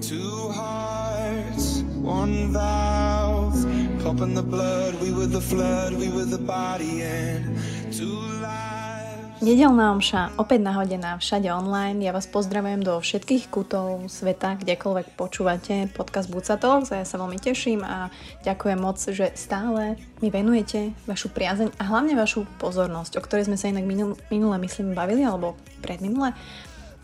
Two hearts, one valve, pumping the blood. We were the flood, we were the body, and two. Nedelná omša, opäť nahodená všade online. Ja vás pozdravujem do všetkých kútov sveta, kdekoľvek počúvate podcast Buca Talks a ja sa veľmi teším a ďakujem moc, že stále mi venujete vašu priazeň a hlavne vašu pozornosť, o ktorej sme sa inak minul, minule, myslím, bavili, alebo predminule.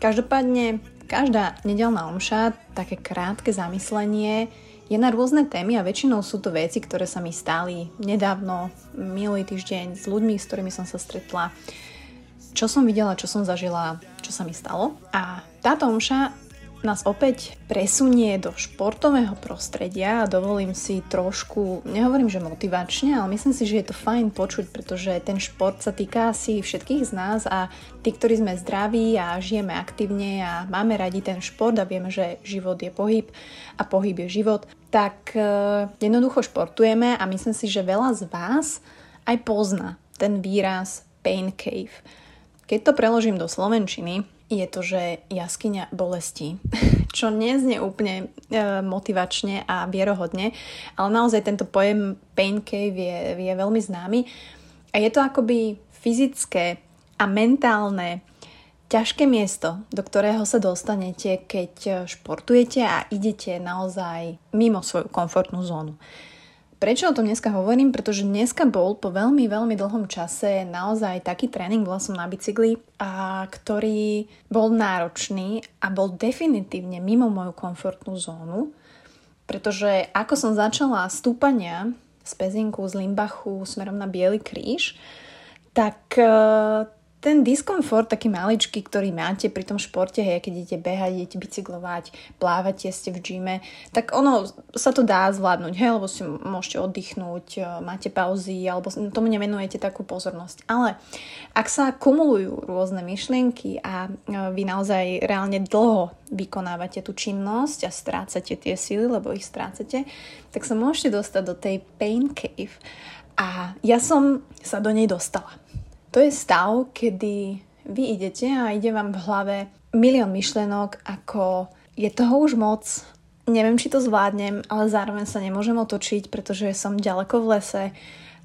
Každopádne Každá nedelná omša, také krátke zamyslenie, je na rôzne témy a väčšinou sú to veci, ktoré sa mi stali nedávno, minulý týždeň s ľuďmi, s ktorými som sa stretla, čo som videla, čo som zažila, čo sa mi stalo. A táto omša nás opäť presunie do športového prostredia a dovolím si trošku, nehovorím, že motivačne, ale myslím si, že je to fajn počuť, pretože ten šport sa týka asi všetkých z nás a tí, ktorí sme zdraví a žijeme aktívne a máme radi ten šport a vieme, že život je pohyb a pohyb je život, tak uh, jednoducho športujeme a myslím si, že veľa z vás aj pozná ten výraz pain cave. Keď to preložím do slovenčiny, je to, že jaskyňa bolesti, čo neznie úplne e, motivačne a vierohodne, ale naozaj tento pojem pain cave je, je veľmi známy a je to akoby fyzické a mentálne ťažké miesto, do ktorého sa dostanete, keď športujete a idete naozaj mimo svoju komfortnú zónu. Prečo o tom dneska hovorím? Pretože dneska bol po veľmi, veľmi dlhom čase naozaj taký tréning, som na bicykli, a ktorý bol náročný a bol definitívne mimo moju komfortnú zónu, pretože ako som začala stúpania z Pezinku, z Limbachu smerom na Biely kríž, tak eh, ten diskomfort taký maličký, ktorý máte pri tom športe, hej, keď idete behať, idete bicyklovať, plávate, ste v gyme, tak ono sa to dá zvládnuť, hej, lebo si môžete oddychnúť, e, máte pauzy, alebo tomu nevenujete takú pozornosť. Ale ak sa kumulujú rôzne myšlienky a e, vy naozaj reálne dlho vykonávate tú činnosť a strácate tie síly, lebo ich strácate, tak sa môžete dostať do tej pain cave. A ja som sa do nej dostala. To je stav, kedy vy idete a ide vám v hlave milión myšlenok, ako je toho už moc, neviem, či to zvládnem, ale zároveň sa nemôžem otočiť, pretože som ďaleko v lese.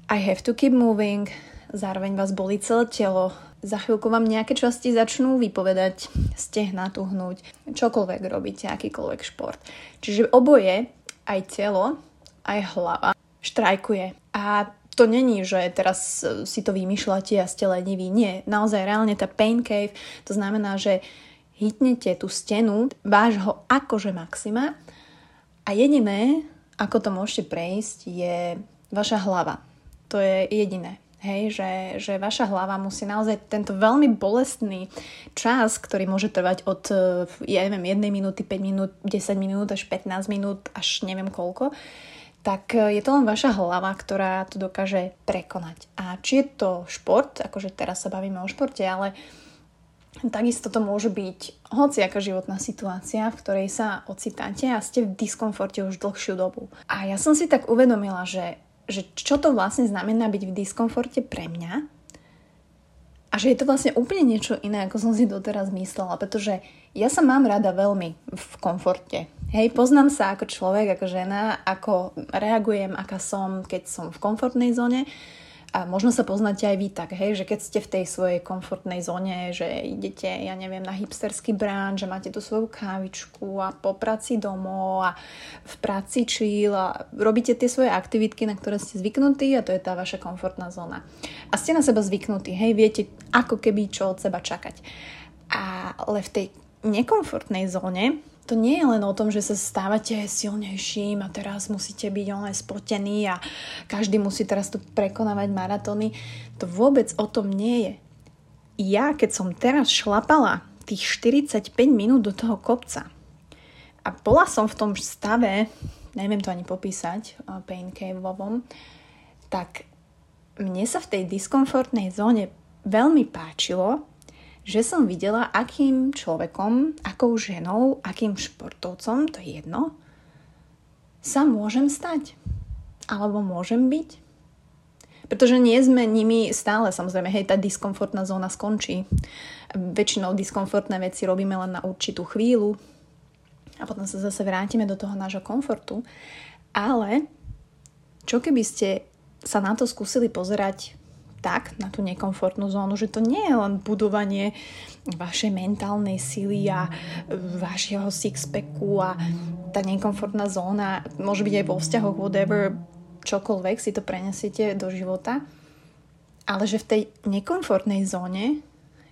I have to keep moving, zároveň vás boli celé telo, za chvíľku vám nejaké časti začnú vypovedať, stehna tuhnúť, čokoľvek robíte, akýkoľvek šport. Čiže oboje, aj telo, aj hlava, štrajkuje. A to není, že teraz si to vymýšľate a ste leniví. Nie, naozaj reálne tá pain cave, to znamená, že hitnete tú stenu vášho akože maxima a jediné, ako to môžete prejsť, je vaša hlava. To je jediné. Hej, že, že vaša hlava musí naozaj tento veľmi bolestný čas, ktorý môže trvať od, ja neviem, 1 minúty, 5 minút, 10 minút až 15 minút, až neviem koľko, tak e, je to len vaša hlava, ktorá to dokáže prekonať. A či je to šport, akože teraz sa bavíme o športe, ale takisto to môže byť hociaká životná situácia, v ktorej sa ocitáte a ste v diskomforte už dlhšiu dobu. A ja som si tak uvedomila, že, že čo to vlastne znamená byť v diskomforte pre mňa a že je to vlastne úplne niečo iné, ako som si doteraz myslela, pretože ja sa mám rada veľmi v komforte. Hej, poznám sa ako človek, ako žena, ako reagujem, aká som, keď som v komfortnej zóne a možno sa poznáte aj vy tak, hej, že keď ste v tej svojej komfortnej zóne, že idete, ja neviem, na hipsterský brán, že máte tú svoju kávičku a po práci domov a v práci chill a robíte tie svoje aktivitky, na ktoré ste zvyknutí a to je tá vaša komfortná zóna. A ste na seba zvyknutí, hej, viete ako keby čo od seba čakať. Ale v tej nekomfortnej zóne to nie je len o tom, že sa stávate silnejším a teraz musíte byť len spotení a každý musí teraz tu prekonávať maratóny. To vôbec o tom nie je. Ja, keď som teraz šlapala tých 45 minút do toho kopca a bola som v tom stave, neviem to ani popísať, pain caveovom, tak mne sa v tej diskomfortnej zóne veľmi páčilo, že som videla, akým človekom, akou ženou, akým športovcom, to je jedno, sa môžem stať. Alebo môžem byť. Pretože nie sme nimi stále, samozrejme, hej, tá diskomfortná zóna skončí. Väčšinou diskomfortné veci robíme len na určitú chvíľu a potom sa zase vrátime do toho nášho komfortu. Ale čo keby ste sa na to skúsili pozerať tak, na tú nekomfortnú zónu, že to nie je len budovanie vašej mentálnej sily a vašeho sixpacku a tá nekomfortná zóna môže byť aj vo vzťahoch, whatever, čokoľvek si to prenesiete do života, ale že v tej nekomfortnej zóne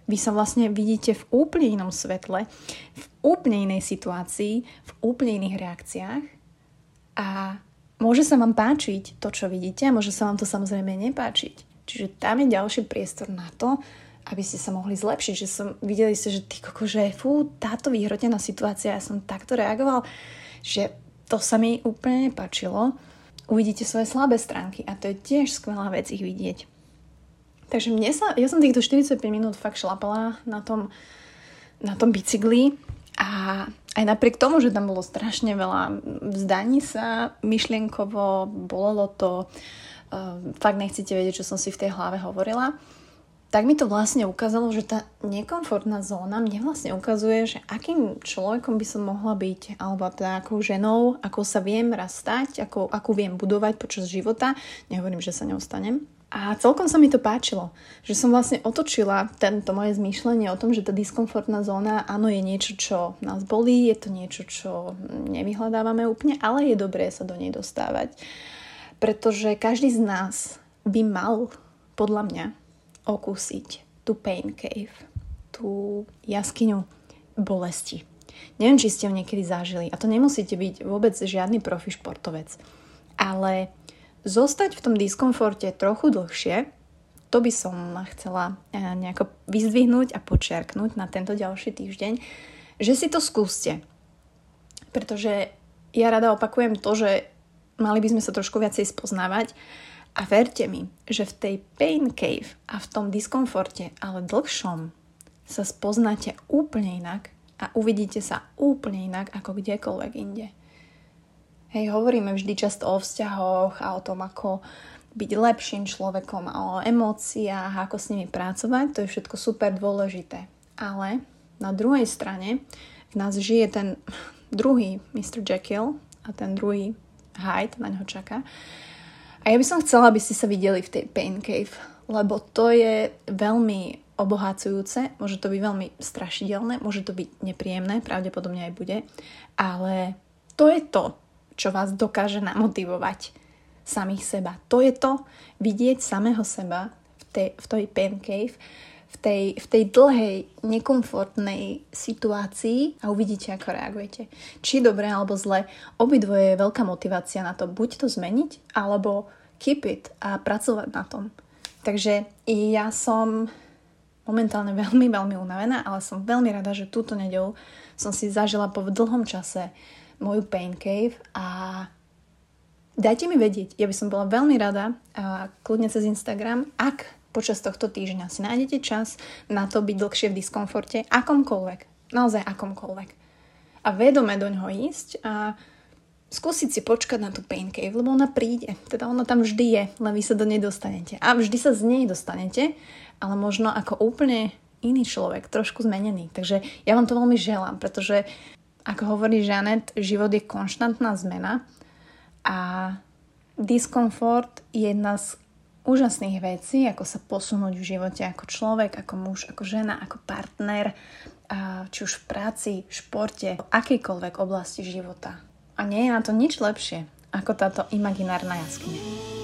vy sa vlastne vidíte v úplne inom svetle, v úplne inej situácii, v úplne iných reakciách a môže sa vám páčiť to, čo vidíte a môže sa vám to samozrejme nepáčiť. Čiže tam je ďalší priestor na to, aby ste sa mohli zlepšiť, že som, videli ste, že ty koko, fú, táto vyhrotená situácia, ja som takto reagoval, že to sa mi úplne nepáčilo. Uvidíte svoje slabé stránky a to je tiež skvelá vec ich vidieť. Takže mne sa, ja som týchto 45 minút fakt šlapala na tom, na tom bicykli a aj napriek tomu, že tam bolo strašne veľa vzdaní sa myšlienkovo, bolelo to, uh, fakt nechcete vedieť, čo som si v tej hlave hovorila, tak mi to vlastne ukázalo, že tá nekomfortná zóna mne vlastne ukazuje, že akým človekom by som mohla byť, alebo teda akou ženou, ako sa viem raz stať, ako, ako viem budovať počas života. Nehovorím, že sa neostanem, a celkom sa mi to páčilo, že som vlastne otočila tento moje zmýšľanie o tom, že tá diskomfortná zóna, áno, je niečo, čo nás bolí, je to niečo, čo nevyhľadávame úplne, ale je dobré sa do nej dostávať. Pretože každý z nás by mal, podľa mňa, okúsiť tú pain cave, tú jaskyňu bolesti. Neviem, či ste ho niekedy zažili a to nemusíte byť vôbec žiadny profi športovec, ale Zostať v tom diskomforte trochu dlhšie, to by som chcela eh, nejako vyzdvihnúť a počiarknúť na tento ďalší týždeň, že si to skúste. Pretože ja rada opakujem to, že mali by sme sa trošku viacej spoznávať a verte mi, že v tej pain cave a v tom diskomforte, ale dlhšom, sa spoznáte úplne inak a uvidíte sa úplne inak ako kdekoľvek inde. Hej, hovoríme vždy často o vzťahoch a o tom, ako byť lepším človekom a o emóciách, ako s nimi pracovať, to je všetko super dôležité. Ale na druhej strane v nás žije ten druhý Mr. Jekyll a ten druhý Hyde na ňo čaká. A ja by som chcela, aby ste sa videli v tej Pain Cave, lebo to je veľmi obohacujúce, môže to byť veľmi strašidelné, môže to byť nepríjemné, pravdepodobne aj bude, ale to je to, čo vás dokáže namotivovať samých seba. To je to, vidieť samého seba v tej, v tej pain cave, v tej, v tej dlhej, nekomfortnej situácii a uvidíte, ako reagujete. Či dobre alebo zle, obidvoje je veľká motivácia na to buď to zmeniť, alebo keep it a pracovať na tom. Takže ja som momentálne veľmi, veľmi unavená, ale som veľmi rada, že túto nedelu som si zažila po dlhom čase moju pain cave a dajte mi vedieť. Ja by som bola veľmi rada, kľudne cez Instagram, ak počas tohto týždňa si nájdete čas na to byť dlhšie v diskomforte, akomkoľvek, naozaj akomkoľvek. A vedome do ňoho ísť a skúsiť si počkať na tú pain cave, lebo ona príde. Teda ona tam vždy je, len vy sa do nej dostanete. A vždy sa z nej dostanete, ale možno ako úplne iný človek, trošku zmenený. Takže ja vám to veľmi želám, pretože ako hovorí Žanet, život je konštantná zmena a diskomfort je jedna z úžasných vecí, ako sa posunúť v živote ako človek, ako muž, ako žena, ako partner, či už v práci, v športe, v akejkoľvek oblasti života. A nie je na to nič lepšie ako táto imaginárna jaskyňa.